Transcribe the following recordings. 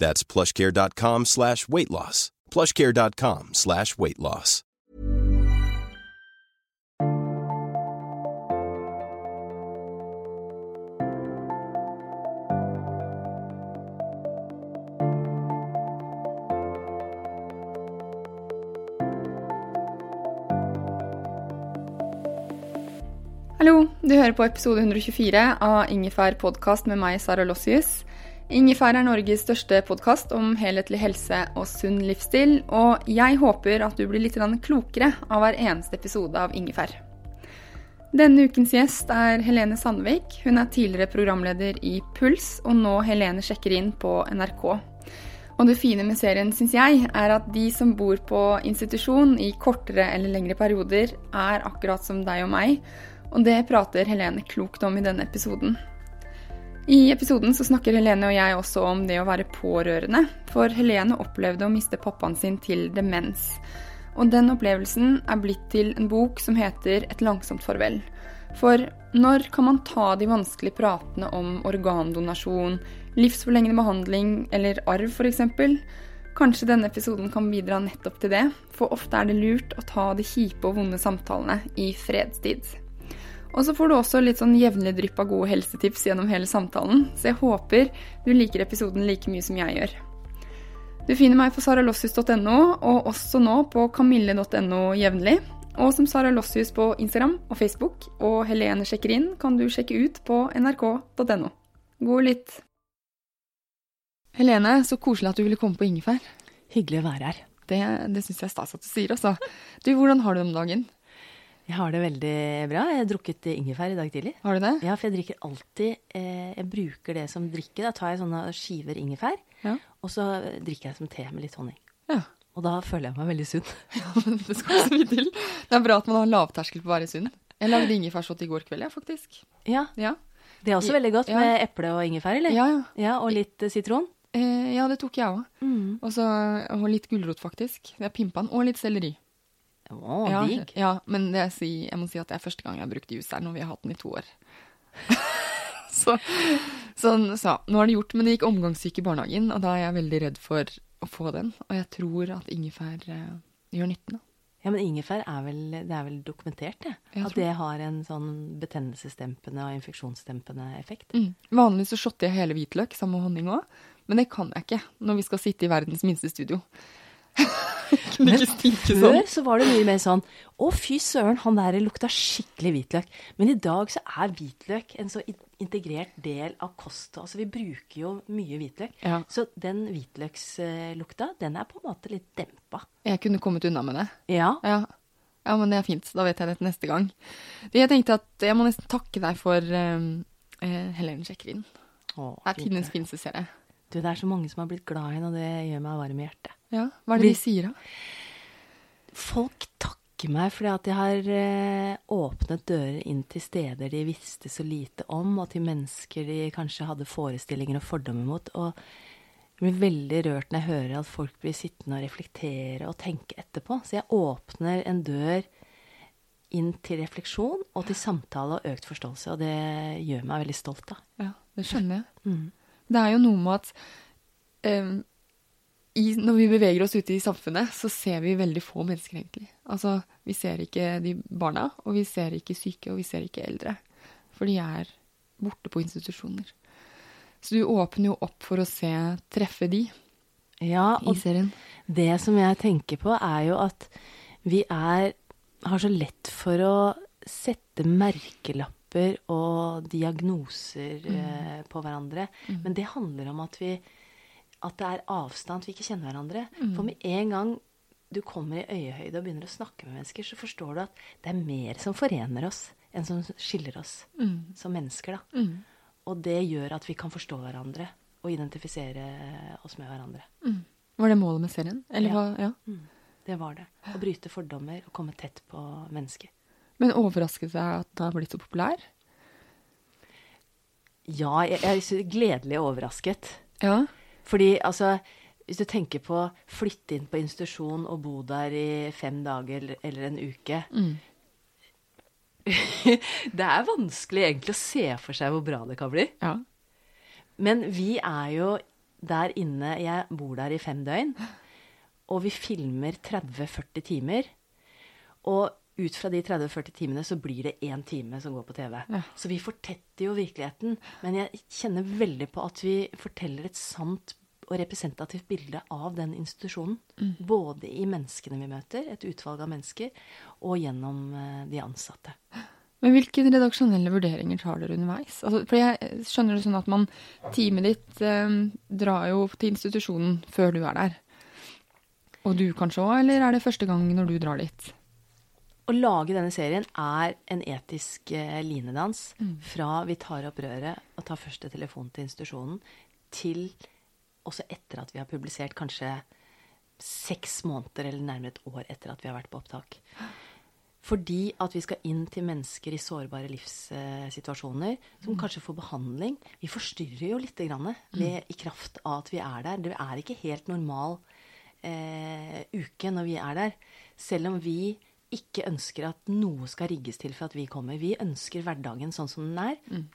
That's plushcare.com slash weightloss. plushcare.com slash weightloss. Hallo, du hører på episode 124 av Ingefær podkast med meg, Sara Lossius. Ingefær er Norges største podkast om helhetlig helse og sunn livsstil, og jeg håper at du blir litt klokere av hver eneste episode av Ingefær. Denne ukens gjest er Helene Sandvik. Hun er tidligere programleder i Puls, og nå Helene sjekker inn på NRK. Og det fine med serien, syns jeg, er at de som bor på institusjon i kortere eller lengre perioder, er akkurat som deg og meg, og det prater Helene klokt om i denne episoden. I episoden så snakker Helene og jeg også om det å være pårørende, for Helene opplevde å miste pappaen sin til demens. Og den opplevelsen er blitt til en bok som heter Et langsomt farvel. For når kan man ta de vanskelige pratene om organdonasjon, livsforlengende behandling eller arv f.eks.? Kanskje denne episoden kan bidra nettopp til det, for ofte er det lurt å ta de kjipe og vonde samtalene i fredstid. Og så får du også litt sånn jevnlig drypp av gode helsetips gjennom hele samtalen, så jeg håper du liker episoden like mye som jeg gjør. Du finner meg på saralossius.no, og også nå på kamille.no jevnlig. Og som Sara Lossius på Instagram og Facebook, og Helene sjekker inn, kan du sjekke ut på nrk.no. God lytt. Helene, så koselig at du ville komme på Ingefær. Hyggelig å være her. Det, det syns jeg er stas at du sier, altså. Du, hvordan har du det om dagen? Jeg har det veldig bra. Jeg har drukket ingefær i dag tidlig. Har du det? Ja, for jeg drikker alltid eh, Jeg bruker det som drikke. Da tar jeg sånne skiver ingefær, Ja. og så drikker jeg som te med litt honning. Ja. Og da føler jeg meg veldig sunn. Ja, men det skal så mye til. Det er bra at man har lavterskel på å være sunn. Jeg lagde ingefærshot i går kveld, jeg, faktisk. Ja, Ja. Det er også veldig godt med eple og ingefær, eller? Ja, ja. Ja, Og litt eh, sitron. Eh, ja, det tok jeg òg. Og så og litt gulrot, faktisk. Jeg pimpa den. Og litt selleri. Å, ja, digg. ja, men det jeg, sier- jeg må si at det er første gang jeg har brukt juiceren, og vi har hatt den i to år. så, sånn, så nå er det gjort, men det gikk omgangssyke i barnehagen, og da er jeg veldig redd for å få den. Og jeg tror at ingefær eh, gjør nytten. da. Ja, men ingefær er vel, det er vel dokumentert, det. At det har en sånn betennelsesdempende og infeksjonsdempende effekt. Mm. Vanligvis så shotter jeg hele hvitløk sammen med honning òg, men det kan jeg ikke når vi skal sitte i verdens minste studio. Kunne ikke stinke sånn. Før så var det mye mer sånn Å, fy søren, han der lukta skikkelig hvitløk. Men i dag så er hvitløk en så integrert del av kostet. Altså vi bruker jo mye hvitløk. Ja. Så den hvitløkslukta, den er på en måte litt dempa. Jeg kunne kommet unna med det. Ja. Ja. ja, men det er fint. Da vet jeg det neste gang. Jeg tenkte at jeg må nesten takke deg for uh, eh, Helene sjekker inn. Å, Det er tidenes fineste serie. Du, det er så mange som har blitt glad i henne, og det gjør meg varm i hjertet. Ja, Hva er det de sier, da? Folk takker meg fordi at jeg har eh, åpnet dører inn til steder de visste så lite om, og til mennesker de kanskje hadde forestillinger og fordommer mot. Og jeg blir veldig rørt når jeg hører at folk blir sittende og reflektere og tenke etterpå. Så jeg åpner en dør inn til refleksjon og til samtale og økt forståelse, og det gjør meg veldig stolt, da. Ja, Det skjønner jeg. Mm. Det er jo noe med at eh, i, når vi beveger oss ute i samfunnet, så ser vi veldig få mennesker, egentlig. Altså, vi ser ikke de barna, og vi ser ikke syke, og vi ser ikke eldre. For de er borte på institusjoner. Så du åpner jo opp for å se treffe de Ja, i og serien. Det som jeg tenker på, er jo at Vi er, har så lett for å sette merkelapper og diagnoser mm. på hverandre. Men det handler om at, vi, at det er avstand, at vi ikke kjenner hverandre. For med en gang du kommer i øyehøyde og begynner å snakke med mennesker, så forstår du at det er mer som forener oss enn som skiller oss som mennesker. da. Og det gjør at vi kan forstå hverandre og identifisere oss med hverandre. Var det målet med serien? Eller Ja. hva? Ja. Mm, det var det. Å bryte fordommer og komme tett på mennesker. Men overrasket deg at den har blitt så populær? Ja, jeg, jeg er gledelig overrasket. Ja. Fordi altså Hvis du tenker på flytte inn på institusjon og bo der i fem dager eller- en uke Det er vanskelig egentlig å se for seg hvor bra det kan bli. ja. Men vi er jo der inne Jeg bor der i fem døgn. Og vi filmer 30-40 timer. Og ut fra de 30-40 timene så blir det én time som går på TV. Ja. Så vi fortetter jo virkeligheten. Men jeg kjenner veldig på at vi forteller et sant og representativt bilde av den institusjonen. Både i menneskene vi møter, et utvalg av mennesker, og gjennom eh, de ansatte. Men hvilke redaksjonelle vurderinger tar dere underveis? Altså, for jeg skjønner det sånn at man, Teamet ditt eh, drar jo til institusjonen før du er der. Og du kanskje òg, eller er det første gang når du drar dit? Å lage denne serien er en etisk eh, linedans fra vi tar opp røret og tar første telefon til institusjonen, til også etter at vi har publisert, kanskje seks måneder eller nærmere et år etter at vi har vært på opptak. Fordi at vi skal inn til mennesker i sårbare livssituasjoner som kanskje får behandling. Vi forstyrrer jo litt grann ved, i kraft av at vi er der. Det er ikke helt normal eh, uke når vi er der. Selv om vi ikke ønsker at noe skal rigges til for at vi kommer. Vi ønsker hverdagen sånn som den er.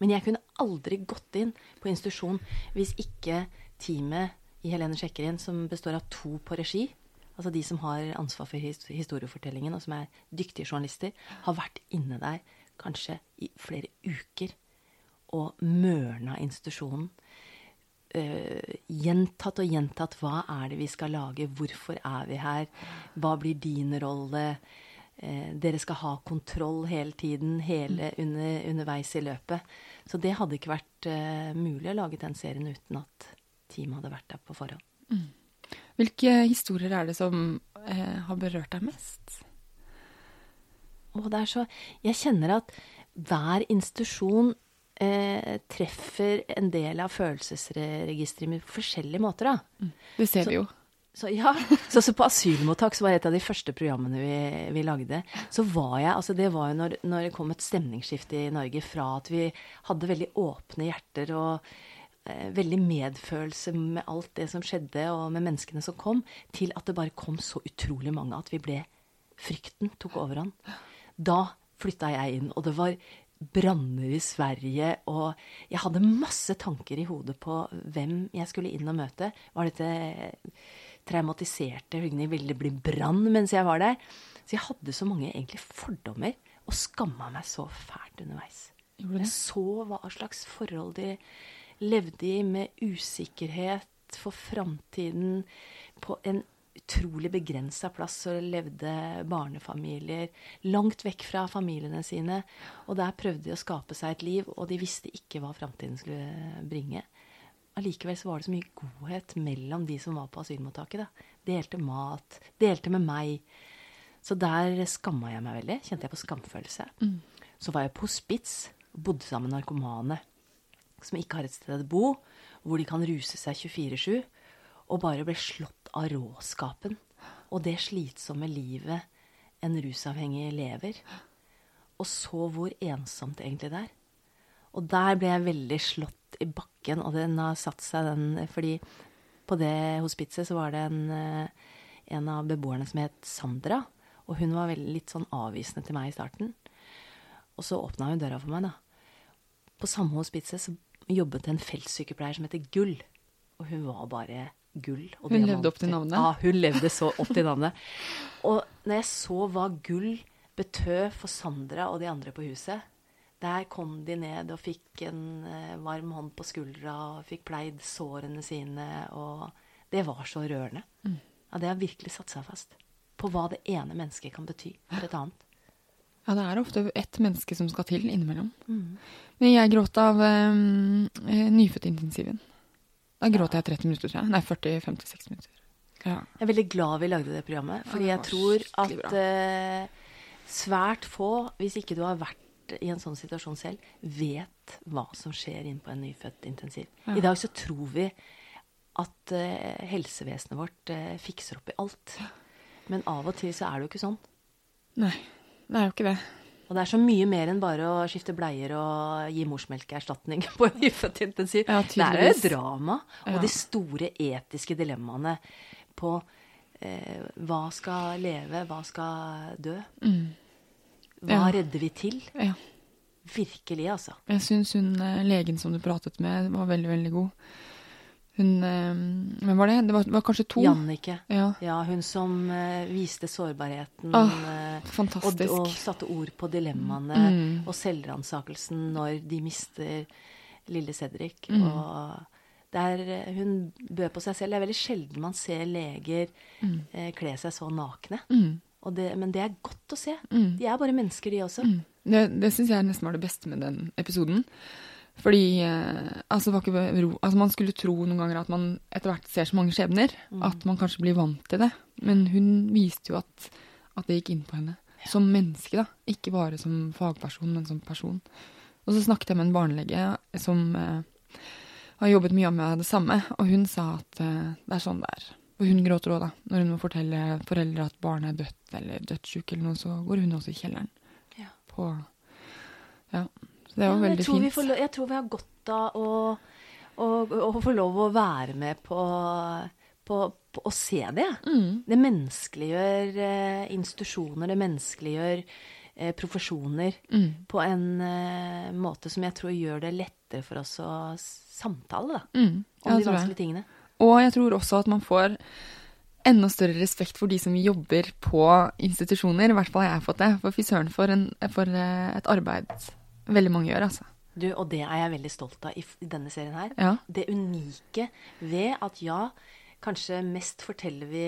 Men jeg kunne aldri gått inn på institusjon hvis ikke teamet i Helene sjekker inn, som består av to på regi, altså de som har ansvar for historiefortellingen, og som er dyktige journalister, har vært inne der kanskje i flere uker og mørna institusjonen. Eh, gjentatt og gjentatt hva er det vi skal lage, hvorfor er vi her, hva blir din rolle? Uh, dere skal ha kontroll hele tiden, hele under, underveis i løpet. Så det hadde ikke vært uh, mulig å lage den serien uten at teamet hadde vært der på forhånd. Hvilke historier er det som har berørt deg mest? Og det er så Jeg kjenner at hver institusjon eh, treffer en del av følelsesregisteret på forskjellige måter, da. Det ser vi jo. Så ja, så, så på asylmottak, som var et av de første programmene vi, vi lagde, så var jeg altså Det var jo når, når det kom et stemningsskifte i Norge fra at vi hadde veldig åpne hjerter og eh, veldig medfølelse med alt det som skjedde, og med menneskene som kom, til at det bare kom så utrolig mange at vi ble Frykten tok overhånd. Da flytta jeg inn, og det var branner i Sverige, og jeg hadde masse tanker i hodet på hvem jeg skulle inn og møte. Var dette traumatiserte Hugni ville bli brann mens jeg var der? Så jeg hadde så mange egentlig fordommer, og skamma meg så fælt underveis. Jeg det? så hva slags forhold de levde i, med usikkerhet for framtiden. På en utrolig begrensa plass så levde barnefamilier langt vekk fra familiene sine. Og der prøvde de å skape seg et liv, og de visste ikke hva framtiden skulle bringe. Allikevel så var det så mye godhet mellom de som var på asylmottaket. da. Delte mat, delte med meg. Så der skamma jeg meg veldig. Kjente jeg på skamfølelse. Så var jeg på hospits bodde sammen med narkomane som ikke har et sted å bo, hvor de kan ruse seg 24-7, og bare ble slått av råskapen og det slitsomme livet en rusavhengig lever. Og så hvor ensomt egentlig det er. Og der ble jeg veldig slått i bakken, og den har satt seg, den Fordi på det hospitset så var det en, eh, en av beboerne som het Sandra. Og hun var veldig, litt sånn avvisende til meg i starten. Og så åpna hun døra for meg, da. På samme hospitset så jobbet en feltsykepleier som heter Gull. Og hun var bare gull. og Hun levde opp til navnet? Ja, hun levde så opp til navnet. Og når jeg så hva gull betød for Sandra og de andre på huset Der kom de ned og fikk en eh, varm hånd på skuldra og fikk pleid sårene sine. Og det var så rørende. Ja, det har virkelig satt seg fast. på hva det ene mennesket kan bety for et annet. Ja, det er ofte ett menneske som skal til innimellom. Men jeg gråt av um, nyfødtintensiven. Da gråt jeg 30 minutter, tror jeg. Nei, 40-56 minutter. Ja. Jeg er veldig glad vi lagde det programmet, fordi jeg tror at uh, svært få, hvis ikke du har vært i en sånn situasjon selv, vet hva som skjer inne på en nyfødt intensiv. Ja. I dag så tror vi at uh, helsevesenet vårt uh, fikser opp i alt. Men av og til så er det jo ikke sånn. Nei, det er jo ikke det. Og det er så mye mer enn bare å skifte bleier og gi morsmelkerstatning på en nyfødt intensiv. Ja, det er jo drama. Og Ja. de store etiske dilemmaene på eh, hva skal leve, hva skal dø? Mm. Hva Ja. redder vi til? Ja. Virkelig, altså. Jeg syns hun eh, legen som du pratet med, var veldig, veldig god. Hun eh, Hvem var det? Det var, var kanskje to? Jannicke. Ja. Ja, hun som eh, viste sårbarheten Åh, fantastisk. og, og satte ord på dilemmaene Mm. og selvransakelsen når de mister lille Cedric. Mm. Og er, eh, hun bød på seg selv. Det er veldig sjelden man ser leger Mm. eh, kle seg så nakne. Mm. Det, men det er godt å se. Mm. De er bare mennesker, de også. Mm. Det, det syns jeg nesten var det beste med den episoden. Fordi eh, altså, altså, man skulle tro noen ganger at man etter hvert ser så mange skjebner Mm. at man kanskje blir vant til det. Men hun viste jo at, at det gikk inn på henne. Som menneske, da. Ikke bare som fagperson, men som person. Og så snakket jeg med en barnelege som eh, har jobbet mye med det samme, og hun sa at eh, det er sånn det er. Og hun gråter òg, da. Når hun må fortelle foreldre at barnet er dødt eller dødssyk eller noe, så går hun også i kjelleren Ja. på Ja. Det var Ja, veldig jeg, tror vi fint. får, jeg tror vi har godt av å, å, å få lov å være med på, på, på å se det. Mm. Det menneskeliggjør eh, institusjoner, det menneskeliggjør eh, profesjoner Mm. på en eh, måte som jeg tror gjør det lettere for oss å samtale da, Mm. om de vanskelige tingene. Og jeg tror også at man får enda større respekt for de som jobber på institusjoner. I hvert fall har jeg fått det. For fy søren, for, en- for eh, et arbeid veldig mange gjør, altså. Du, og det er jeg veldig stolt av i, denne serien her. Ja. Det unike ved at ja, kanskje mest forteller vi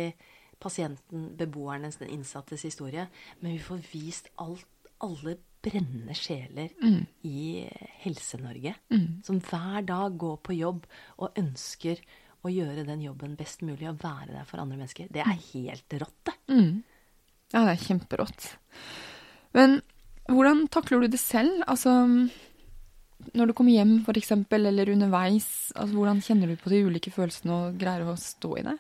pasienten, beboernes, den innsattes historie, men vi får vist alt, alle brennende sjeler Mm. i Helse-Norge. Mm. Som hver dag går på jobb og ønsker å gjøre den jobben best mulig og være der for andre mennesker. Det er helt rått, det. Mm. Ja, det er kjemperått. Men hvordan takler du det selv? Altså når du kommer hjem, eksempel, eller underveis, altså, hvordan kjenner du på de ulike følelsene og greier å stå i det?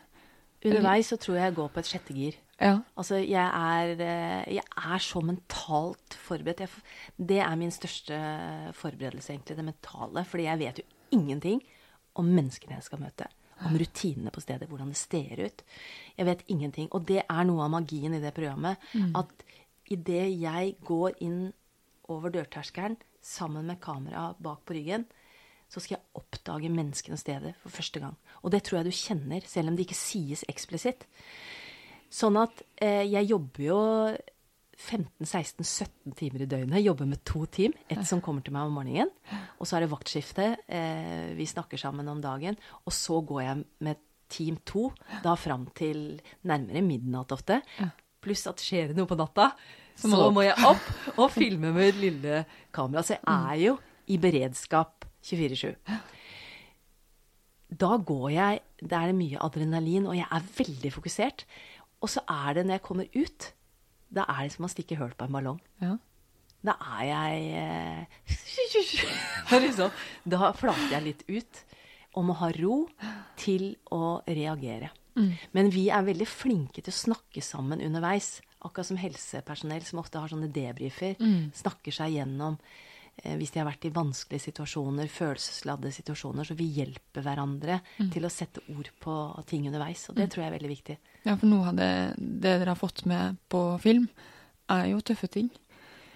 Underveis så tror jeg jeg går på et sjette gir. Ja. Altså, jeg er, eh, jeg er så mentalt forberedt. Jeg, det er min største forberedelse, egentlig, det mentale. Fordi jeg vet jo ingenting om menneskene jeg skal møte. Om rutinene på stedet, hvordan det ser ut. Jeg vet ingenting. Og det er noe av magien i det programmet. At idet jeg går inn over dørterskelen sammen med kamera bak på ryggen, så skal jeg oppdage menneskene og stedet for første gang. Og det tror jeg du kjenner, selv om det ikke sies eksplisitt. Sånn at eh, jeg jobber jo 15-16-17 timer i døgnet. Jeg jobber med to team. Et som kommer til meg om morgenen. Og så er det vaktskifte. Eh, vi snakker sammen om dagen. Og så går jeg med team to da fram til nærmere midnatt ofte. Pluss at skjer det noe på natta, så, må må jeg opp og filme med lille kamera. Så jeg er jo i beredskap 24-7 da går jeg Det er mye adrenalin, og jeg er veldig fokusert. Og så er det når jeg kommer ut, da er det som å stikke hull på en ballong. ja. Da er jeg liksom, Da flater jeg litt ut. Om å ha ro til å reagere. Men vi er veldig flinke til å snakke sammen underveis. Akkurat som helsepersonell som ofte har sånne debrifer. Snakker seg gjennom eh, hvis de har vært i vanskelige situasjoner, følelsesladde situasjoner. Så vi hjelper hverandre til å sette ord på ting underveis. Og det tror jeg er veldig viktig. Ja, for noe av det, det dere har fått med på film, er jo tøffe ting.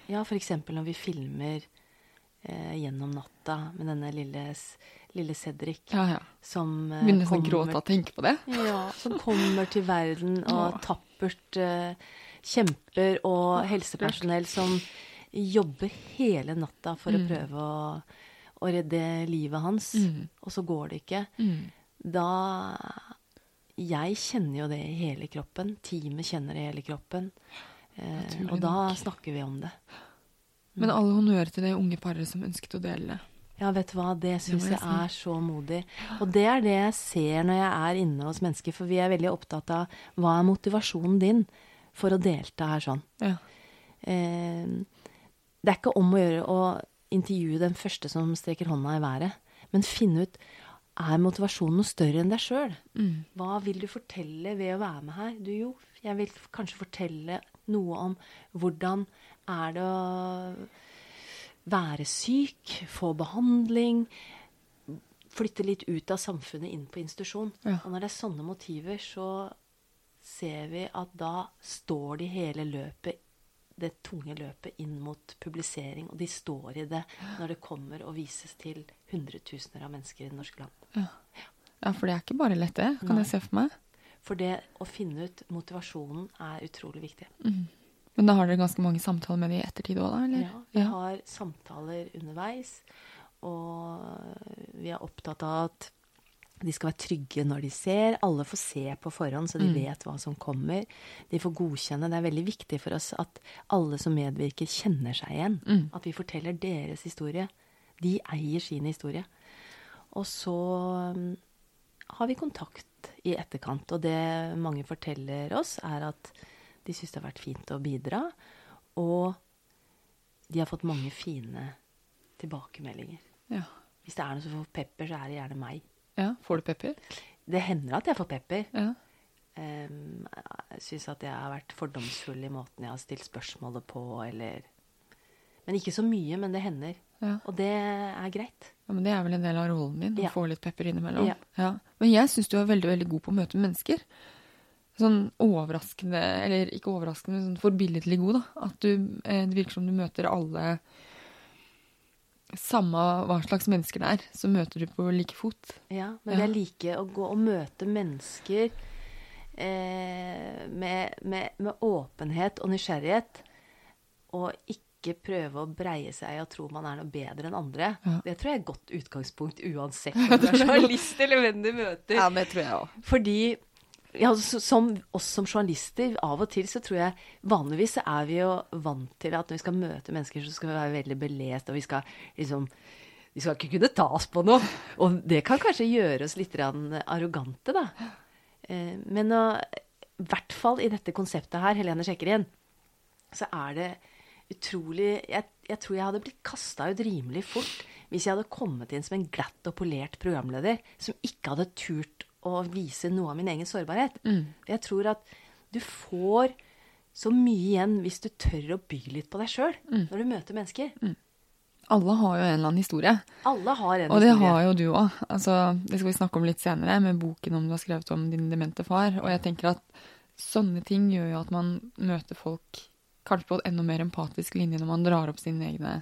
Ja, f.eks. når vi filmer eh, gjennom natta med denne lille, lille Cedric Ja, ja. som eh, Begynner nesten å kommer- gråte av å tenke på det. Ja, som kommer til verden og tappert eh, kjemper, og helsepersonell som jobber hele natta for å prøve å, å redde livet hans, Mm. og så går det ikke. Mm. Da jeg kjenner jo det i hele kroppen. Teamet kjenner det i hele kroppen. Eh, og da nok. snakker vi om det. Men alle honnør til det unge paret som ønsket å dele det. Ja, vet du hva, det syns jeg er så modig. Og det er det jeg ser når jeg er inne hos mennesker, for vi er veldig opptatt av hva er motivasjonen din for å delta her sånn. Ja. Eh, det er ikke om å gjøre å intervjue den første som strekker hånda i været, men finne ut er motivasjonen noe større enn deg sjøl? Mm. Hva vil du fortelle ved å være med her? Du jo, jeg vil kanskje fortelle noe om hvordan er det å være syk, få behandling, flytte litt ut av samfunnet, inn på institusjon. Ja. Og når det er sånne motiver, så ser vi at da står de hele løpet, det tunge løpet, inn mot publisering. Og de står i det når det kommer og vises til hundretusener av mennesker i det norske land. ja, for det er ikke bare lett, det, kan Nei. jeg se for meg. For det å finne ut motivasjonen er utrolig viktig. Men da har dere ganske mange samtaler med dem i ettertid òg, da? eller? Ja, vi har samtaler underveis, og vi er opptatt av at de skal være trygge når de ser. Alle får se på forhånd, så de vet hva som kommer. De får godkjenne. Det er veldig viktig for oss at alle som medvirker, kjenner seg igjen. At vi forteller deres historie. De eier sin historie. Og så um, har vi kontakt i etterkant. Og det mange forteller oss, er at de syns det har vært fint å bidra. Og de har fått mange fine tilbakemeldinger. Ja. Hvis det er noe som får pepper, så er det gjerne meg. Ja. Får du pepper? Det hender at jeg får pepper. Ja. Um, jeg syns at jeg har vært fordomsfull i måten jeg har stilt spørsmålet på, eller Men ikke så mye, men det hender. Ja. Og det er greit. ja, Men det er vel en del av rollen din, å få litt pepper innimellom. Ja. Men jeg syns du er veldig veldig god på å møte mennesker. Sånn overraskende, eller ikke overraskende, men sånn forbilledlig god, da. At du, eh, det virker som du møter alle Samme hva slags mennesker det er, så møter du på like fot. Ja, men Ja. jeg liker å gå og møte mennesker eh, med, med, med åpenhet og nysgjerrighet, og ikke prøve å breie seg og tro man er noe bedre enn andre. Ja. Det tror jeg er et godt utgangspunkt uansett om du er journalist eller hvem du møter. Ja, det tror jeg også. Fordi ja, som oss som journalister, av og til så tror jeg Vanligvis er vi jo vant til at når vi skal møte mennesker, så skal vi være veldig belest, og vi skal liksom Vi skal ikke kunne tas på noe. Og det kan kanskje gjøre oss litt arrogante, da. Eh, Men å- i hvert fall i dette konseptet her, Helene sjekker inn, så er det utrolig Jeg, jeg tror jeg hadde blitt kasta ut rimelig fort hvis jeg hadde kommet inn som en glatt og polert programleder som ikke hadde turt å vise noe av min egen sårbarhet. Jeg tror at du får så mye igjen hvis du tør å by litt på deg sjøl når du møter mennesker. Alle har jo en eller annen historie. Alle har en Og det historie. har jo du òg. Altså, det skal vi snakke om litt senere, med boken om du har skrevet om din demente far. Og jeg tenker at sånne ting gjør jo at man møter folk kanskje på en enda mer empatisk linje når man drar opp sine egne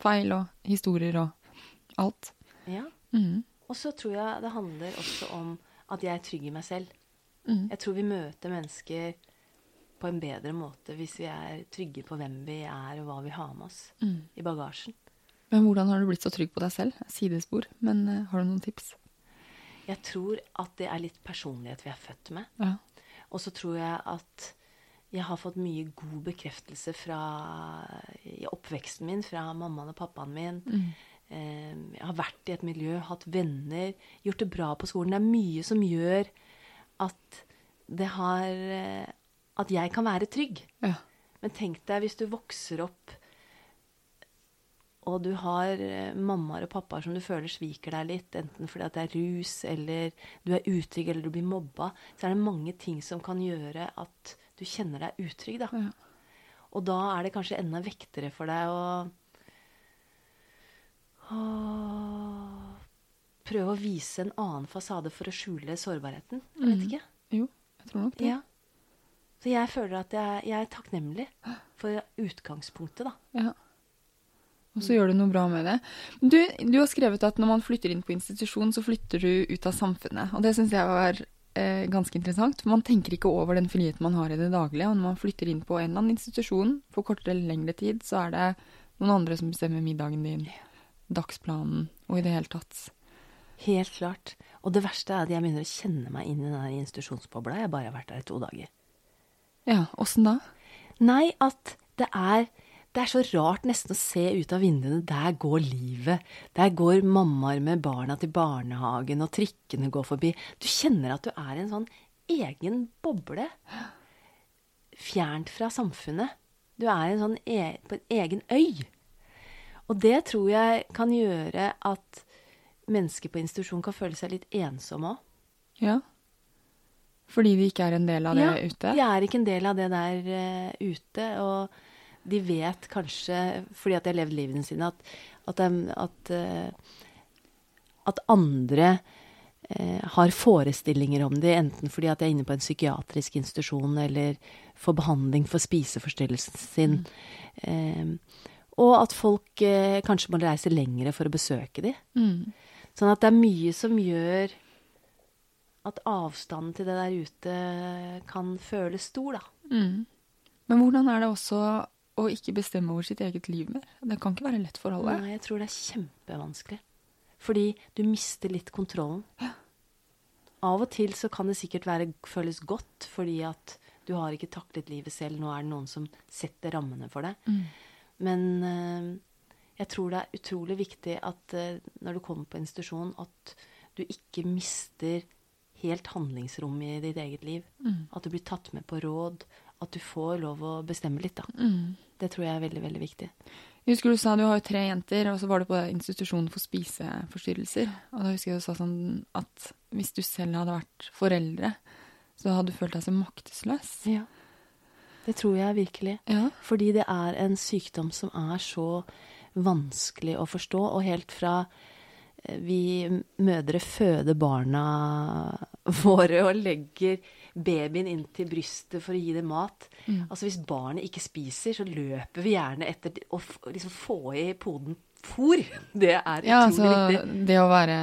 feil og historier og alt. Ja. Mm. Og så tror jeg det handler også om at jeg er trygg i meg selv. Mm. Jeg tror vi møter mennesker på en bedre måte hvis vi er trygge på hvem vi er og hva vi har med oss mm. i bagasjen. Men hvordan har du blitt så trygg på deg selv? Sidespor, men uh, har du noen tips? Jeg tror at det er litt personlighet vi er født med. Ja. Og så tror jeg at jeg har fått mye god bekreftelse fra, i oppveksten min fra mammaen og pappaen min. Eh, Jeg har vært i et miljø, hatt venner, gjort det bra på skolen. Det er mye som gjør at det har eh, At jeg kan være trygg. ja. Men tenk deg hvis du vokser opp og du har eh, mammaer og pappaer som du føler sviker deg litt, enten fordi at det er rus, eller du er utrygg, eller du blir mobba, så er det mange ting som kan gjøre at du kjenner deg utrygg, da. Ja. Og da er det kanskje enda vektere for deg å, prøve å vise en annen fasade for å skjule sårbarheten. Jeg vet ikke. ikke. Jo, jeg tror nok det. Ja. Så jeg føler at jeg, jeg er takknemlig for utgangspunktet, da. Ja. Og så gjør du noe bra med det. Du, du har skrevet at når man flytter inn på institusjon, så flytter du ut av samfunnet. Og det syns jeg var eh, ganske interessant. For man tenker ikke over den friheten man har i det daglige. Og når man flytter inn på en eller annen institusjon for kortere eller lengre tid, så er det noen andre som bestemmer middagen din, dagsplanen og i det hele tatt. Helt klart. Og det verste er at jeg begynner å kjenne meg inn i den institusjonsbobla. Jeg bare har vært der i to dager. Ja, åssen da? Nei, at det er det er så rart nesten å se ut av vinduene. Der går livet. Der går mammaer med barna til barnehagen, og trikkene går forbi. Du kjenner at du er i en sånn egen boble. Fjernt fra samfunnet. Du er en sånn e på en egen øy. Og det tror jeg kan gjøre at mennesker på institusjon kan føle seg litt ensomme òg. Ja. Fordi de ikke er en del av det ja, ute? De er ikke en del av det der uh, ute. Og de vet kanskje, fordi at de har levd livene sine, at, at, de, at, uh, at andre uh, har forestillinger om det, enten fordi at de er inne på en psykiatrisk institusjon eller får behandling for spiseforstyrrelsen sin. Mm. Og at folk kanskje må reise lengre for å besøke dem. Mm. Sånn at det er mye som gjør at avstanden til det der ute kan føles stor, da. Mm. Men hvordan er det også å ikke bestemme over sitt eget liv mer? Det kan ikke være lett for alle. Nei, jeg tror det er kjempevanskelig. Fordi du mister litt kontrollen. Ja. Av og til så kan det sikkert være, føles godt, fordi at du har ikke taklet livet selv. Nå er det noen som setter rammene for deg. Mm. Men uh, jeg tror det er utrolig viktig at uh, når du kommer på institusjon, at du ikke mister helt handlingsrom i ditt eget liv. Mm. At du blir tatt med på råd. At du får lov å bestemme litt, da. Mm. Det tror jeg er veldig, veldig viktig. Jeg husker du sa du har jo tre jenter, og så var du på institusjonen for spiseforstyrrelser. Og da husker jeg du sa sånn at hvis du selv hadde vært foreldre, så hadde du følt deg så maktesløs. Ja. Det tror jeg virkelig. Ja. Fordi det er en sykdom som er så vanskelig å forstå, og helt fra vi mødre føder barna våre og legger babyen inn til brystet for å gi det mat. Mm. Altså Hvis barnet ikke spiser, så løper vi gjerne etter å liksom få i poden fôr. Det er utrolig ja, altså, viktig. Det å være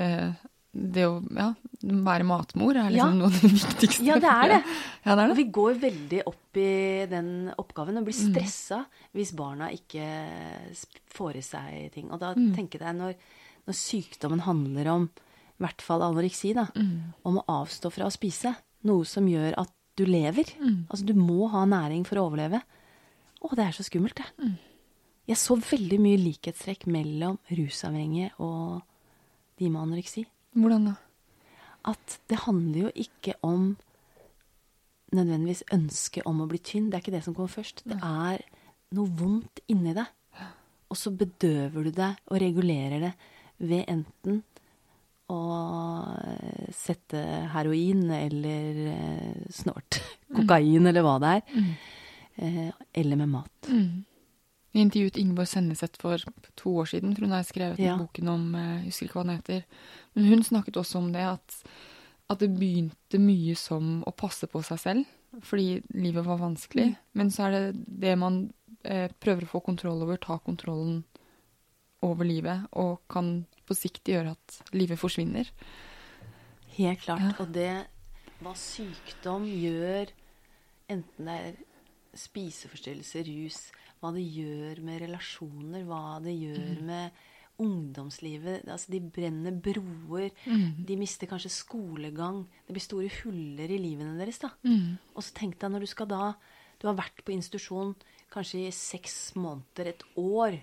uh, det å ja, være matmor er liksom ja. noe av det viktigste. Ja, det er det. Ja, det er det. Vi går veldig opp i den oppgaven og blir stressa mm. hvis barna ikke får i seg ting. Og da mm. tenker jeg når når sykdommen handler om i hvert fall anoreksi, da, mm. om å avstå fra å spise. Noe som gjør at du lever. Mm. Altså, du må ha næring for å overleve. Å, det er så skummelt, det. Mm. Jeg så veldig mye likhetstrekk mellom rusavhengige og de med anoreksi. Hvordan da? At det handler jo ikke om nødvendigvis ønske om å bli tynn. Det er ikke det som kommer først. Det er noe vondt inni deg. Og så bedøver du deg og regulerer det ved enten å sette heroin eller eh, snort kokain, mm. eller hva det er. Mm. Eh, eller med mat. Mm. Vi intervjuet Ingeborg Senneset for to år siden, for hun har skrevet ja. boken om eh, Jeg husker ikke hva den heter. Men hun snakket også om det at, at det begynte mye som å passe på seg selv, fordi livet var vanskelig. Mm. Men så er det det man eh, prøver å få kontroll over, ta kontrollen over livet, og kan på sikt gjøre at livet forsvinner. Helt klart. Ja. Og det hva sykdom gjør, enten det er spiseforstyrrelser, rus, hva det gjør med relasjoner, hva det gjør mm. med ungdomslivet altså De brenner broer. Mm. De mister kanskje skolegang. Det blir store huller i livene deres. da. Mm. Og så tenk deg når du skal da Du har vært på institusjon kanskje i seks måneder, et år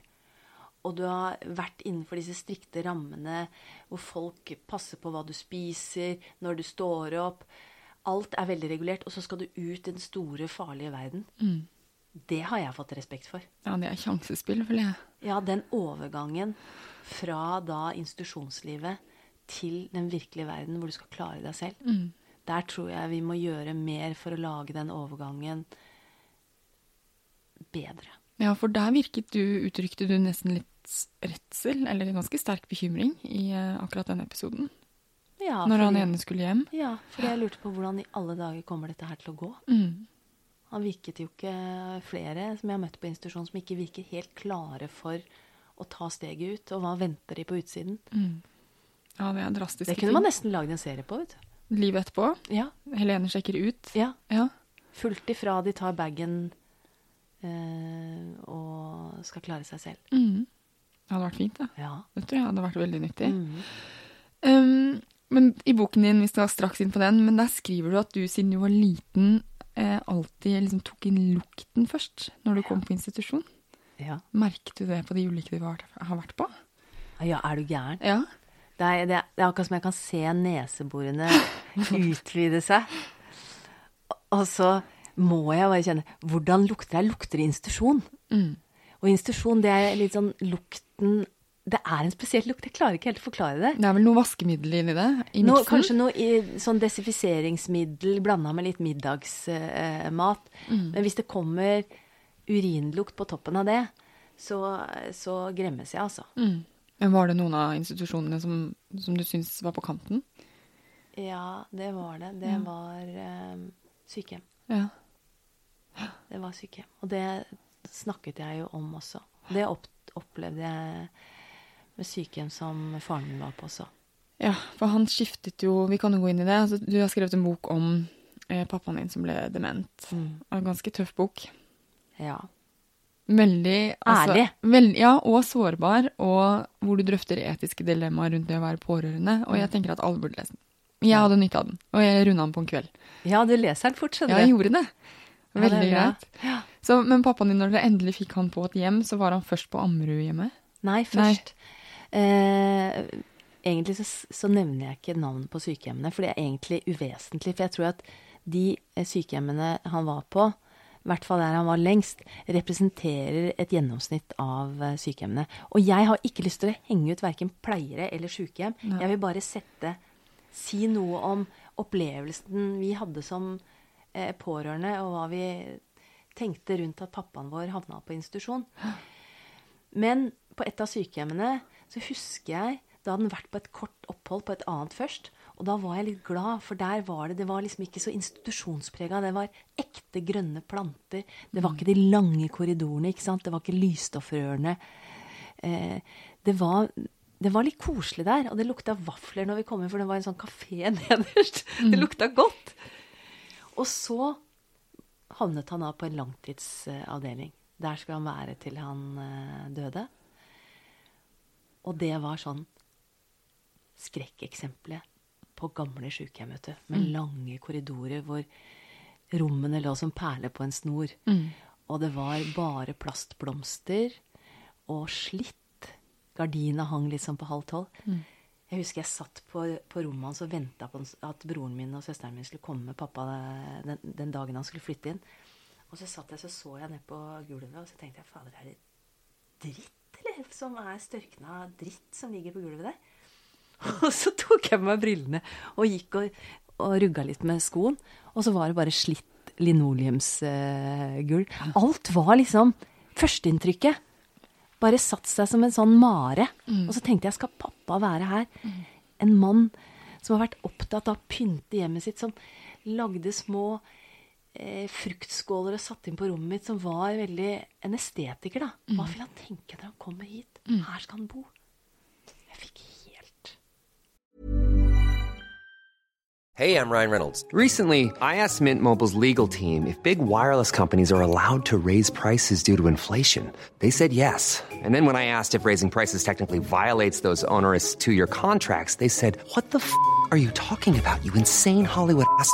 og du har vært innenfor disse strikte rammene hvor folk passer på hva du spiser, når du står opp Alt er veldig regulert, og så skal du ut i den store, farlige verden. Mm. Det har jeg fått respekt for. Ja, det er sjansespill, føler jeg. Ja, den overgangen fra da institusjonslivet til den virkelige verden hvor du skal klare deg selv. Mm. Der tror jeg vi må gjøre mer for å lage den overgangen bedre. Ja, for der virket du, uttrykte du nesten litt redsel, eller en ganske sterk bekymring, i uh, akkurat den episoden. Ja, Når han ene skulle hjem. Ja, for jeg lurte på hvordan i alle dager kommer dette her til å gå. Mm. Han virket jo ikke flere som jeg har møtt på institusjon, som ikke virker helt klare for å ta steget ut. Og hva venter de på utsiden? Mm. Ja, Det er drastiske Det kunne man nesten lagd en serie på. vet du. Livet etterpå? Ja. Helene sjekker ut? Ja. ja. Fullt ifra de tar bagen øh, og skal klare seg selv. Mm. Det hadde vært fint, det. Ja. Det tror jeg hadde vært veldig nyttig. Mm. Um, men i boken din, vi skal straks inn på den, men der skriver du at du siden du var liten eh, alltid liksom tok inn lukten først når du kom på institusjon. Ja. Merket du det på de ulike du har, har vært på? ja, er du gæren? Ja. Det er, det, er, det er akkurat som jeg kan se neseborene utvide seg. Og så må jeg bare kjenne Hvordan lukter jeg? Lukter det institusjon? Mm. Og institusjon, det er litt sånn lukten Det er en spesiell lukt. Jeg klarer ikke helt å forklare det. Det er vel noe vaskemiddel inni det? I Nå, kanskje noe i, sånn desinfiseringsmiddel blanda med litt middagsmat. Mm. Men hvis det kommer urinlukt på toppen av det, så, så gremmes jeg, altså. Mm. Men var det noen av institusjonene som, som du syns var på kanten? Ja, det var det. Det Ja. var eh, sykehjem. Ja. Det var sykehjem. Og det snakket jeg jo om også. Det opp, opplevde jeg med sykehjem som faren min var på også. ja, for han skiftet jo Vi kan jo gå inn i det. Altså, du har skrevet en bok om eh, pappaen din som ble dement. En ganske tøff bok. Ja. Veldig altså, Ærlig. veld- ja, og sårbar, og hvor du drøfter etiske dilemmaer rundt det å være pårørende. Og jeg tenker at alle burde lese den. Jeg hadde nytte av den, og jeg runda den på en kveld. ja, du leser den fort, Ja, jeg gjorde det. Ja, det greit. Veldig bra. Så, men pappaen din, når dere endelig fikk han på et hjem, så var han først på Ammerudhjemmet? Nei, først eh, Egentlig så, så nevner jeg ikke navn på sykehjemmene, for det er egentlig uvesentlig. For jeg tror at de eh, sykehjemmene han var på, i hvert fall der han var lengst, representerer et gjennomsnitt av eh, sykehjemmene. Og jeg har ikke lyst til å henge ut verken pleiere eller sykehjem. Nei. Jeg vil bare sette Si noe om opplevelsen vi hadde som eh, pårørende, og hva vi tenkte rundt at pappaen vår havna på institusjon. Men på et av sykehjemmene så husker jeg da hadde den vært på et kort opphold på et annet først. Og da var jeg litt glad, for der var det Det var liksom ikke så institusjonsprega. Det var ekte grønne planter. Det var ikke de lange korridorene, ikke sant. Det var ikke lysstoffrørene. Eh, det var det var litt koselig der, og det lukta vafler når vi kom inn, for det var en sånn kafé nederst. Det lukta godt. Og så havnet han da på en langtidsavdeling. Der skulle han være til han eh, døde. Og det var sånn skrekkeksempelet på gamle sykehjem, vet du. Med lange korridorer hvor rommene lå som perler på en snor. Og det var bare plastblomster og slitt. Gardina hang liksom på halv tolv. Jeg husker jeg satt på, på rommet hans og venta på at broren min og søsteren min skulle komme med pappa den, den dagen han skulle flytte inn. Og så satt jeg så så jeg ned på gulvet, og så tenkte jeg fader, er det dritt, eller? Som er størkna dritt som ligger på gulvet der. Og så tok jeg på meg brillene og gikk og, og rugga litt med skoen. Og så var det bare slitt linoleumsgulv. Alt var liksom Førsteinntrykket bare satt seg som en sånn mare. Og så tenkte jeg, skal pappa være her? En mann som har vært opptatt av å pynte hjemmet sitt, som lagde små eh, fruktskåler og satte inn på rommet mitt, som var veldig en estetiker, da. Hva vil han tenke når han kommer hit? Her skal han bo. Jeg fikk helt Hey, I'm Ryan Reynolds. Recently, I asked Mint Mobile's legal team if big wireless companies are allowed to raise prices due to inflation. They said yes. And then when I asked if raising prices technically violates those onerous two year contracts, they said, What the f are you talking about, you insane Hollywood ass?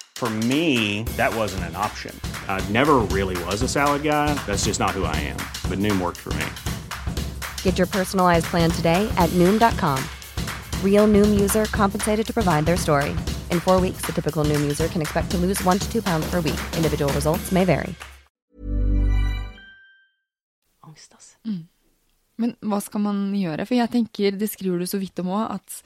For me, that wasn't an option. I never really was a salad guy. That's just not who I am. But Noom worked for me. Get your personalized plan today at Noom.com. Real Noom user compensated to provide their story. In four weeks, the typical Noom user can expect to lose one to two pounds per week. Individual results may vary. angst, altså. Mm. Men hva skal man gjøre? For jeg tenker, det skriver du så vidt om òg, at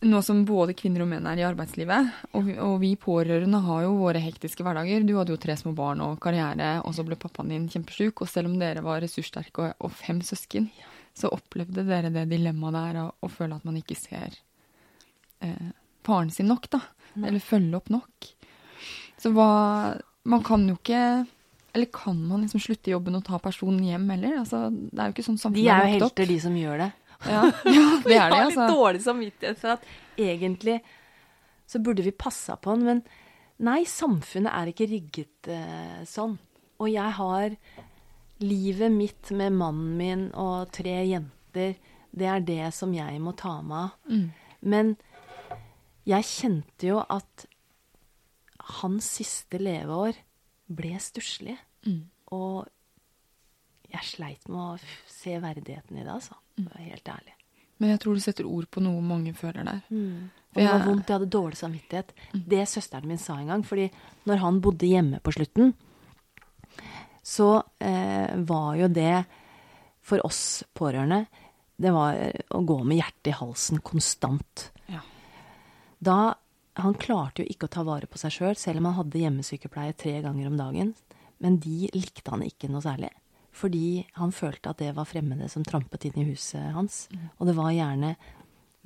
nå som både kvinner og menn er i arbeidslivet, og vi, og vi pårørende har jo våre hektiske hverdager Du hadde jo tre små barn og karriere, og så ble pappaen din kjempesjuk. Og selv om dere var ressurssterke og, og fem søsken, så opplevde dere det dilemmaet der å, føle at man ikke ser eh, faren sin nok, da. Eller følge opp nok. Så hva Man kan jo ikke Eller kan man liksom slutte jobben og ta personen hjem heller? Altså, det er jo ikke sånn samfunnet De er jo lagt opp. helter, de som gjør det. Ja, ja det er det, Vi har litt altså. dårlig samvittighet for at egentlig så burde vi passa på han, men nei, samfunnet er ikke rigget eh, sånn. Og jeg har livet mitt med mannen min og tre jenter, det er det som jeg må ta meg av. Men jeg kjente jo at hans siste leveår ble stusslige. Og jeg sleit med å se verdigheten i det, altså. Å helt ærlig. Men jeg tror du setter ord på noe mange føler der. Og det var vondt, jeg hadde dårlig samvittighet. Det søsteren min sa en gang, fordi når han bodde hjemme på slutten, så eh, var jo det for oss pårørende Det var å gå med hjertet i halsen konstant. Ja. Da Han klarte jo ikke å ta vare på seg sjøl, selv, selv om han hadde hjemmesykepleie tre ganger om dagen. Men de likte han ikke noe særlig. Fordi han følte at det var fremmede som trampet inn i huset hans. Og det var gjerne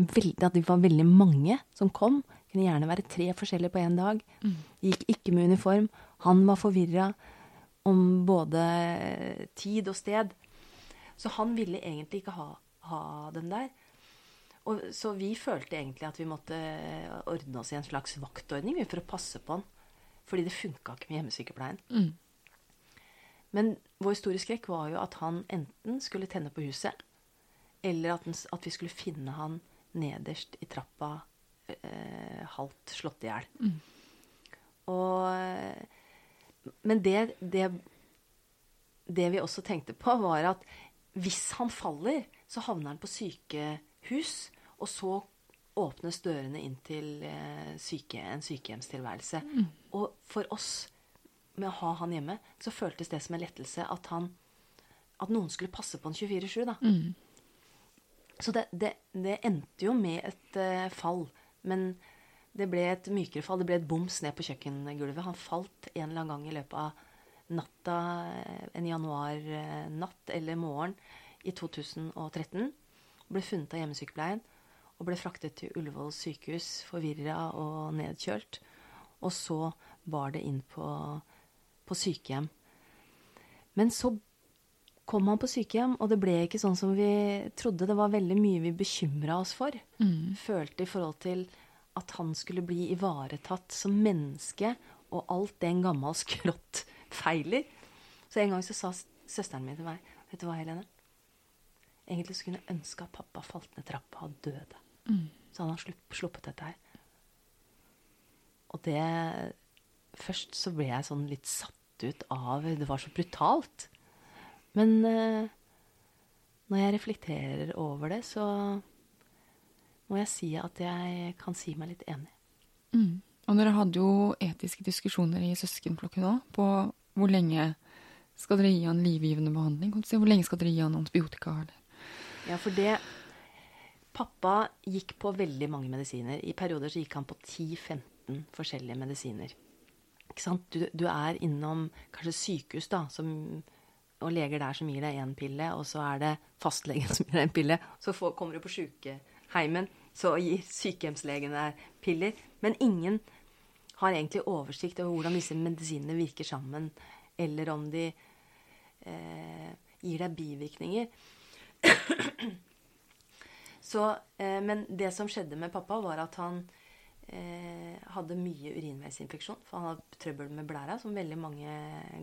veldig, at det var veldig mange som kom. Det kunne gjerne være tre forskjellige på én dag. De gikk ikke med uniform. Han var forvirra om både tid og sted. Så han ville egentlig ikke ha, ha dem der. Og, så vi følte egentlig at vi måtte ordne oss i en slags vaktordning for å passe på han. Fordi det funka ikke med hjemmesykepleien. Men vår store skrekk var jo at han enten skulle tenne på huset, eller at, den, at vi skulle finne han nederst i trappa, eh, halvt slått i hjel. Og Men det, det Det vi også tenkte på, var at hvis han faller, så havner han på sykehus, og så åpnes dørene inn til eh, syke, en sykehjemstilværelse. Og for oss, med å ha han hjemme, så føltes det som en lettelse at han At noen skulle passe på han 24-7, da. Så det, det, det endte jo med et uh, fall. Men det ble et mykere fall. Det ble et boms ned på kjøkkengulvet. Han falt en eller annen gang i løpet av natta, eh, en januarnatt eller morgen i 2013. Ble funnet av hjemmesykepleien og ble fraktet til Ullevål sykehus forvirra og nedkjølt. Og så bar det inn på, på sykehjem. Men så kom han på sykehjem, og det ble ikke sånn som vi trodde. Det var veldig mye vi bekymra oss for. Følte i forhold til at han skulle bli ivaretatt som menneske, og alt det en gammel skrått feiler. Så en gang så sa søsteren min til meg Vet du hva, Helene? Egentlig skulle jeg ønske at pappa falt ned trappa og døde. Så hadde han har sluppet dette her. Og det Først så ble jeg sånn litt satt ut av Det var så brutalt. Men eh, når jeg reflekterer over det, så må jeg si at jeg kan si meg litt enig. Og dere hadde jo etiske diskusjoner i søskenflokken òg, på hvor lenge skal dere gi han livgivende behandling? Hvor lenge skal dere gi han antibiotika? Eller? Ja, for det Pappa gikk på veldig mange medisiner. I perioder så gikk han på 10-15 forskjellige medisiner. Du, du er innom kanskje sykehus, da, som, og leger der som gir deg én pille, og så er det fastlegen som gir deg en pille. Så får, kommer du på sykeheimen, så gir sykehjemslegen deg piller. Men ingen har egentlig oversikt over hvordan disse medisinene virker sammen, eller om de eh, gir deg bivirkninger. Så, eh, men det som skjedde med pappa, var at han eh, hadde mye urinveisinfeksjon. For han hadde trøbbel med blæra, som veldig mange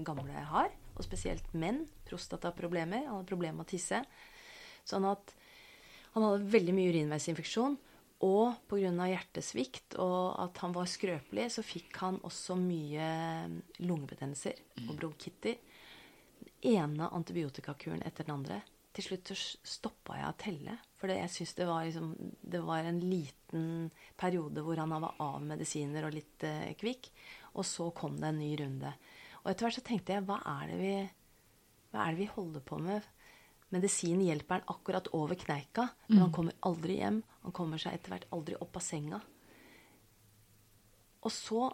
gamle har. Og spesielt menn. Prostataproblemer. Han hadde problemer med å tisse. Sånn at han hadde veldig mye urinveisinfeksjon. Og pga. hjertesvikt og at han var skrøpelig, så fikk han også mye lungebetennelser og bronkitter. Den ene antibiotikakuren etter den andre. Til slutt så stoppa jeg å telle. For jeg synes det var, liksom, det var en liten periode hvor han var av medisiner og litt eh, kvikk. Og så kom det en ny runde. Og etter hvert så tenkte jeg hva er det vi, hva er det vi holder på med? Medisin hjelper han akkurat over kneika, men han kommer aldri hjem. Han kommer seg etter hvert aldri opp av senga. Og så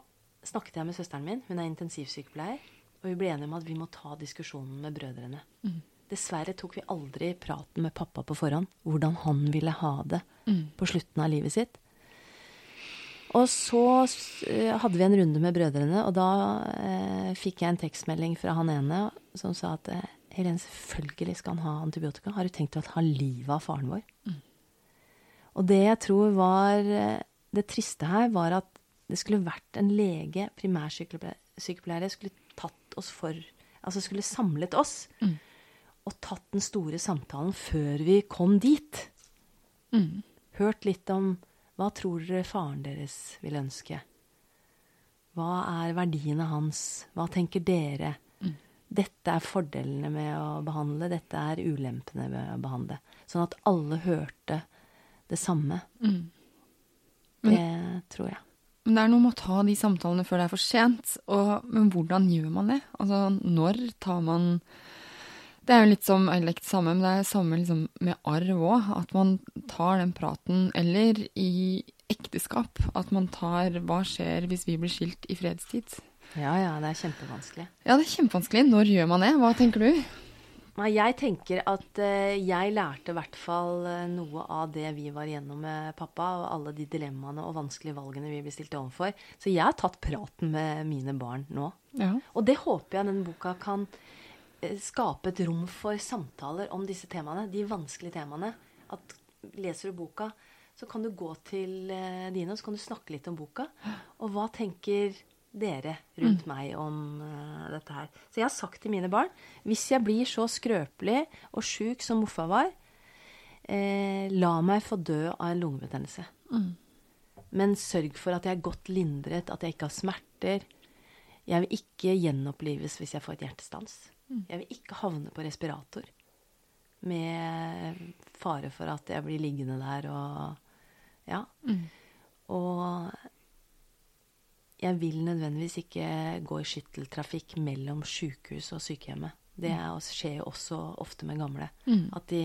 snakket jeg med søsteren min, hun er intensivsykepleier, og vi ble enige om at vi må ta diskusjonen med brødrene. Dessverre tok vi aldri praten med pappa på forhånd, hvordan han ville ha det på slutten av livet sitt. Og så eh, hadde vi en runde med brødrene, og da eh, fikk jeg en tekstmelding fra han ene som sa at eh, Helene, selvfølgelig skal han ha antibiotika. Har du tenkt å ta livet av faren vår? Og det jeg tror var eh, det triste her, var at det skulle vært en lege, primærsykepleier, skulle tatt oss for Altså skulle samlet oss og tatt den store samtalen før vi kom dit. Hørt litt om hva tror dere faren deres vil ønske? Hva er verdiene hans? Hva tenker dere? Dette er fordelene med å behandle, dette er ulempene med å behandle. Sånn at alle hørte det samme. Det tror jeg. Men det er noe med å ta de samtalene før det er for sent. Og, men hvordan gjør man det? Altså, når tar man Det er jo litt som ikke samme, men det er samme liksom med arv òg. At man tar den praten. Eller i ekteskap. At man tar Hva skjer hvis vi blir skilt i fredstid? Ja, ja, det er kjempevanskelig. Ja, det er kjempevanskelig. Når gjør man det? Hva tenker du? Nei, jeg tenker at eh, jeg lærte i hvert fall eh, noe av det vi var igjennom med pappa, og alle de dilemmaene og vanskelige valgene vi ble stilt overfor. Så jeg har tatt praten med mine barn nå. Ja. Og det håper jeg denne boka kan skape et rom for samtaler om disse temaene, de vanskelige temaene. At leser du boka, så kan du gå til eh, dine, og så kan du snakke litt om boka. Og hva tenker dere rundt meg om uh, dette her? Så jeg har sagt til mine barn hvis jeg blir så skrøpelig og sjuk som Moffa var, eh, la meg få dø av en lungebetennelse. Men sørg for at jeg er godt lindret, at jeg ikke har smerter. Jeg vil ikke gjenopplives hvis jeg får et hjertestans. Jeg vil ikke havne på respirator med fare for at jeg blir liggende der og Ja. Og jeg vil nødvendigvis ikke gå i skytteltrafikk mellom sykehus og sykehjemmet. Det er, skjer jo også ofte med gamle. At de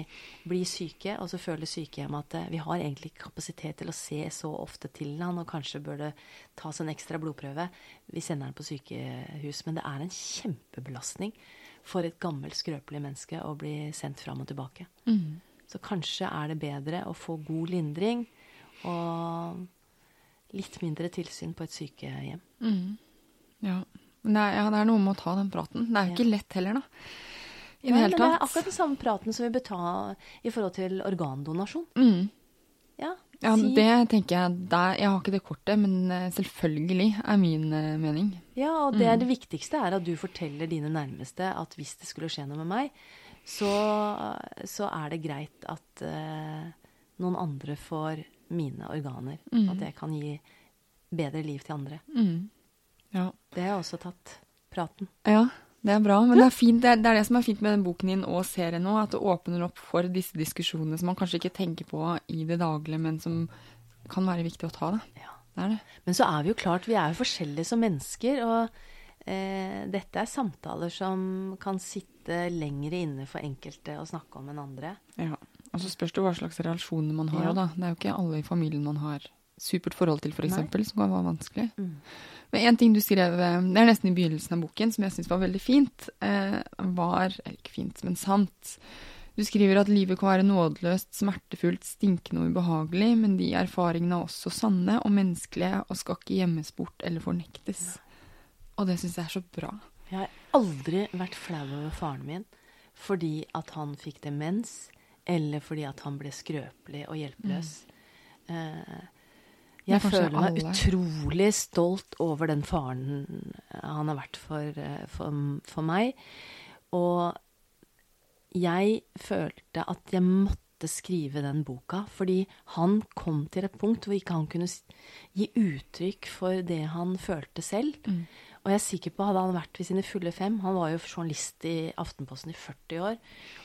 blir syke, og så føler sykehjemmet at eh, vi har egentlig ikke kapasitet til å se så ofte til han, og kanskje bør det tas en ekstra blodprøve. Vi sender han på sykehus. Men det er en kjempebelastning for et gammelt, skrøpelig menneske å bli sendt fram og tilbake. Så kanskje er det bedre å få god lindring og litt mindre tilsyn på et sykehjem. Ja. Men det er, ja, det er noe med å ta den praten. Det er jo ikke lett heller, da. I det Nei, hele men det er akkurat den samme praten som vi bør ta i forhold til organdonasjon. Mm. Ja, Ja, si- det tenker jeg der Jeg har ikke det kortet, men eh, selvfølgelig er min eh, mening. Ja, og det, Mm. det viktigste er at du forteller dine nærmeste at hvis det skulle skje noe med meg, så, så er det greit at uh, noen andre får mine organer. Mm. At jeg kan gi bedre liv til andre. Ja. Det har jeg også tatt praten. ja, det er bra. Men det er, fint, det, er, det er det som er fint med den boken din og serien nå, at det åpner opp for disse diskusjonene som man kanskje ikke tenker på i det daglige, men som kan være viktig å ta. Da. Ja. Det er det. Men så er vi jo klart, vi er jo forskjellige som mennesker, og eh, dette er samtaler som kan sitte lengre inne for enkelte å snakke om enn andre. Ja. Og så spørs det hva slags relasjoner man har Ja. da. Det er jo ikke alle i familien man har supert forhold til, f.eks., som kan være vanskelig. Men en ting du skrev, eh, det er nesten i begynnelsen av boken, som jeg syns var veldig fint, eh, var Eller ikke fint, men sant. Du skriver at livet kan være nådeløst, smertefullt, stinkende og ubehagelig, men de erfaringene er også sanne og menneskelige og skal ikke gjemmes bort eller fornektes. Og det syns jeg er så bra. Jeg har aldri vært flau over faren min fordi at han fikk demens, eller fordi at han ble skrøpelig og hjelpeløs. Eh, Det er jeg føler meg alle. utrolig stolt over den faren han har vært for, eh, for, for meg. Og jeg følte at jeg måtte skrive den boka, fordi han kom til et punkt hvor ikke han kunne gi uttrykk for det han følte selv. Og jeg er sikker på, hadde han vært ved sine fulle fem Han var jo journalist i Aftenposten i 40 år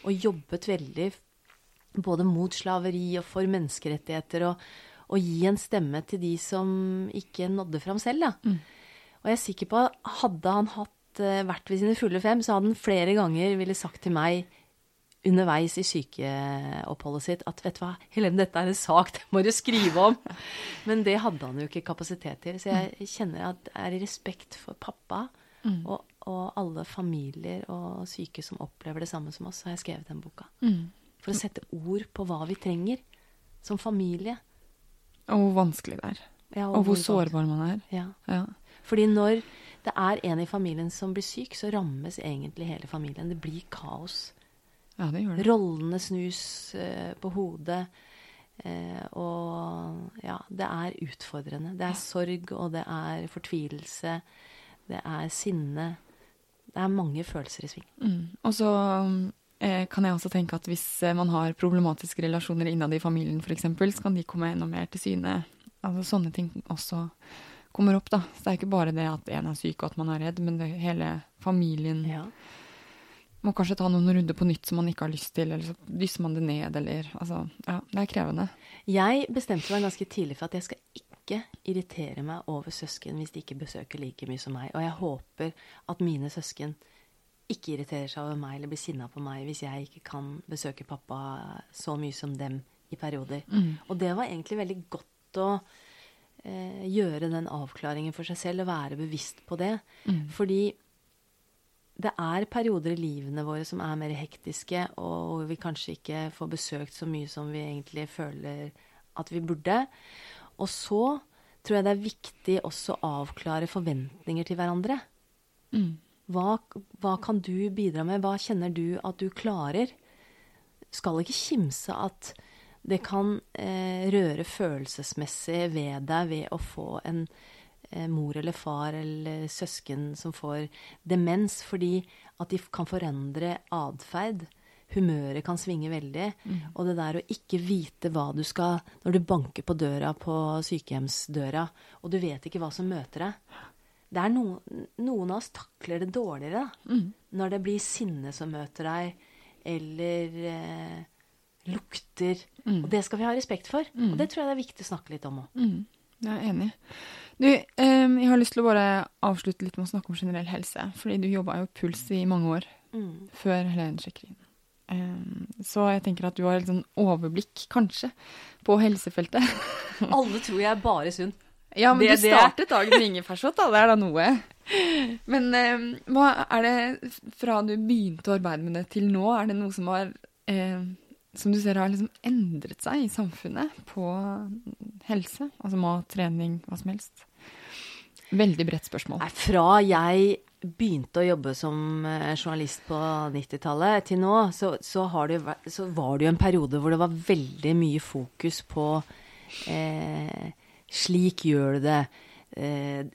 og jobbet veldig både mot slaveri og for menneskerettigheter, og, og gi en stemme til de som ikke nådde fram selv. Da. Og jeg er sikker på at hadde han hatt, eh, vært ved sine fulle fem, så hadde han flere ganger ville sagt til meg underveis i sykeoppholdet sitt at vet du hva, Helene, dette er en sak, det må du skrive om. Men det hadde han jo ikke kapasitet til. Så jeg kjenner at det er i respekt for pappa og, og alle familier og syke som opplever det samme som oss, så har jeg skrevet den boka. For å sette ord på hva vi trenger som familie. Og hvor vanskelig det er. Ja, Og hvor sårbar man er. Ja. Ja. Fordi når det er en i familien som blir syk, så rammes egentlig hele familien. Det blir kaos. ja, det gjør det. Rollene snus eh, på hodet. Eh, og ja, det er utfordrende. Det er sorg, og det er fortvilelse. Det er sinne. Det er mange følelser i sving. Mm. Og så eh, kan jeg også tenke at hvis eh, man har problematiske relasjoner innad i familien f.eks., så kan de komme enda mer til syne. Altså sånne ting også kommer opp, da. Så det er ikke bare det at en er syk og at man er redd, men det, hele familien Ja. må kanskje ta noen runder på nytt som man ikke har lyst til, eller så dysser man det ned, eller Altså, ja, det er krevende. Jeg bestemte meg ganske tidlig for at jeg skal ikke irritere meg over søsken hvis de ikke besøker like mye som meg. Og jeg håper at mine søsken ikke irriterer seg over meg eller blir sinna på meg hvis jeg ikke kan besøke pappa så mye som dem i perioder. Og det var egentlig veldig godt å eh, gjøre den avklaringen for seg selv og være bevisst på det. Fordi det er perioder i livene våre som er mer hektiske, og hvor vi kanskje ikke får besøkt så mye som vi egentlig føler at vi burde. Og så tror jeg det er viktig også å avklare forventninger til hverandre. Hva, hva kan du bidra med? Hva kjenner du at du klarer? Skal ikke kimse at det kan eh, røre følelsesmessig ved deg ved å få en eh, mor eller far eller søsken som får demens, fordi at de kan forandre atferd. Humøret kan svinge veldig. Og det der å ikke vite hva du skal Når du banker på døra på sykehjemsdøra, og du vet ikke hva som møter deg. Det er noen, noen av oss takler det dårligere da. når det blir sinne som møter deg, eller eh, lukter. Og det skal vi ha respekt for. Og det tror jeg det er viktig å snakke litt om òg. Mm, jeg er enig. Du, eh, jeg har lyst til å bare avslutte litt med å snakke om generell helse. Fordi du jobba jo Puls i mange år før Helen sjekker inn. Eh, så jeg tenker at du har et sånn overblikk, kanskje, på helsefeltet. Alle tror jeg er bare sunn. Ja, men Det- du startet dagen med ingefærshot, da. Det er da noe. Men eh, hva er det fra du begynte å arbeide med det til nå, er det noe som har eh, som du ser har liksom endret seg i samfunnet på helse? Altså mat, trening, hva som helst? Veldig bredt spørsmål. Nei, fra jeg begynte å jobbe som eh, journalist på 90-tallet til nå, så, så, har det, så var det jo en periode hvor det var veldig mye fokus på eh, slik gjør du det, eh,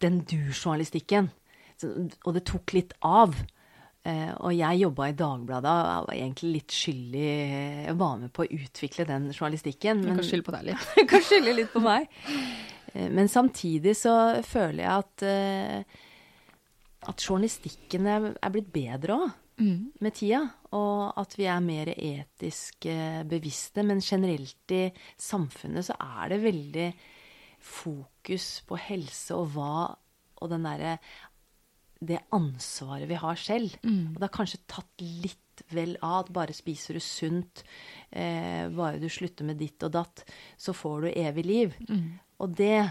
den du-journalistikken. Og det tok litt av. Eh, og jeg jobba i Dagbladet og var egentlig litt skyldig Jeg var med på å utvikle den journalistikken. Du kan skylde på deg litt. Du kan skylde litt på meg. Eh, Men samtidig så føler jeg at, eh, at journalistikken er blitt bedre òg med tida. Og at vi er mer etisk eh, bevisste. Men generelt i samfunnet så er det veldig fokus på helse og hva Og den derre det ansvaret vi har selv. Og det har kanskje tatt litt vel av. at Bare spiser du sunt, eh, bare du slutter med ditt og datt, så får du evig liv. Og det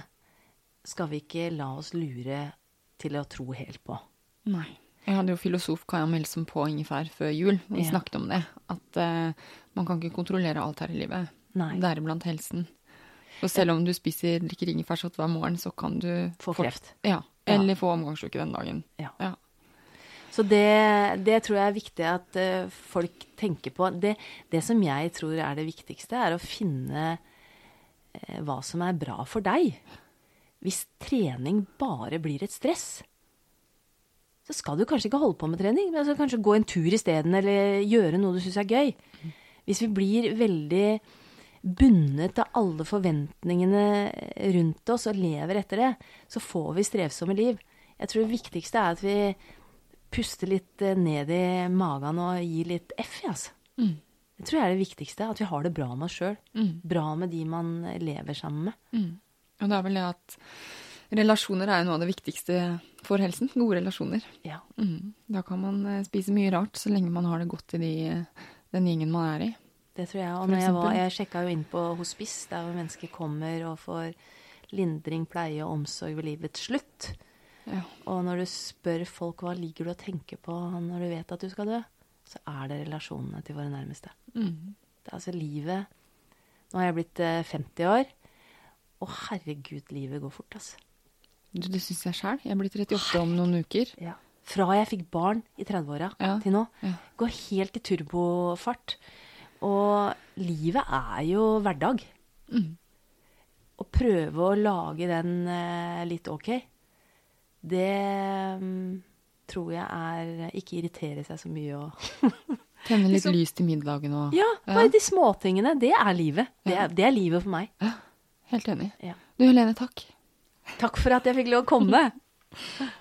skal vi ikke la oss lure til å tro helt på. Nei. Jeg hadde jo filosof Kaja Melsom på Ingefær før jul, vi Ja. snakket om det. At uh, man kan ikke kontrollere alt her i livet. Deriblant helsen. Og selv om du spiser drikker ingefærshot hver morgen, så kan du Få kreft. Ja. Ja. Eller få omgangsuke den dagen. Ja. Ja. Så det, det tror jeg er viktig at uh, folk tenker på. Det, det som jeg tror er det viktigste, er å finne uh, hva som er bra for deg. Hvis trening bare blir et stress, så skal du kanskje ikke holde på med trening. Men altså kanskje gå en tur isteden, eller gjøre noe du syns er gøy. Hvis vi blir veldig bundet av alle forventningene rundt oss og lever etter det, så får vi strevsomme liv. Jeg tror det viktigste er at vi puster litt eh, ned i magen og gir litt F, i, altså. Det tror jeg er det viktigste. At vi har det bra med oss sjøl. Bra med de man lever sammen med. Og det er vel det at relasjoner er jo noe av det viktigste for helsen. Gode relasjoner. Ja. Mm. Da kan man eh, spise mye rart så lenge man har det godt i de, den gjengen man er i. Det tror jeg. Og når jeg, var, jeg sjekka jo inn på hospice, der hvor mennesker kommer og får lindring, pleie og omsorg ved livets slutt. Ja. Og når du spør folk hva ligger du og tenker på når du vet at du skal dø, så er det relasjonene til våre nærmeste. Mm. Det er altså livet Nå har jeg blitt eh, 50 år, Å, herregud, livet går fort, altså. Du, det syns jeg sjæl. Jeg blir 38 om noen uker. Ja. Fra jeg fikk barn i 30-åra Ja. til nå. Ja. Går helt i turbofart. Og livet er jo hverdag. Mm. Å prøve å lage den eh, litt ok, det mm, tror jeg er Ikke irritere seg så mye og Tenne litt lys til middagen og Ja, bare de småtingene. Det er livet. Det er, det er livet for meg. Helt enig. Ja. Du Helene, takk. Takk for at jeg fikk lov å komme.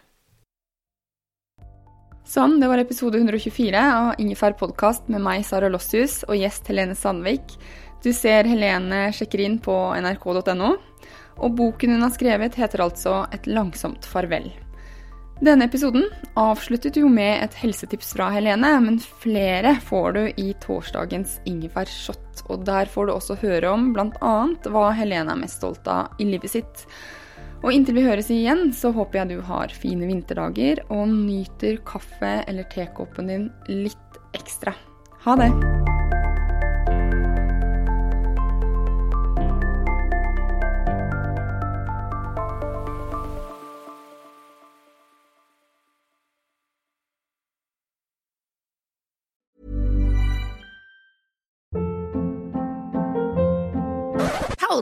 Sånn, det var episode 124 av Ingefær podkast med meg, Sara Lossius, og gjest Helene Sandvik. Du ser Helene sjekker inn på nrk.no. Og boken hun har skrevet, heter altså Et langsomt farvel. Denne episoden avsluttet jo med et helsetips fra Helene, men flere får du i torsdagens ingefærshot. Og der får du også høre om bl.a. hva Helene er mest stolt av i livet sitt. Og inntil vi høres igjen, så håper jeg du har fine vinterdager og nyter kaffe eller tekoppen din litt ekstra. Ha det!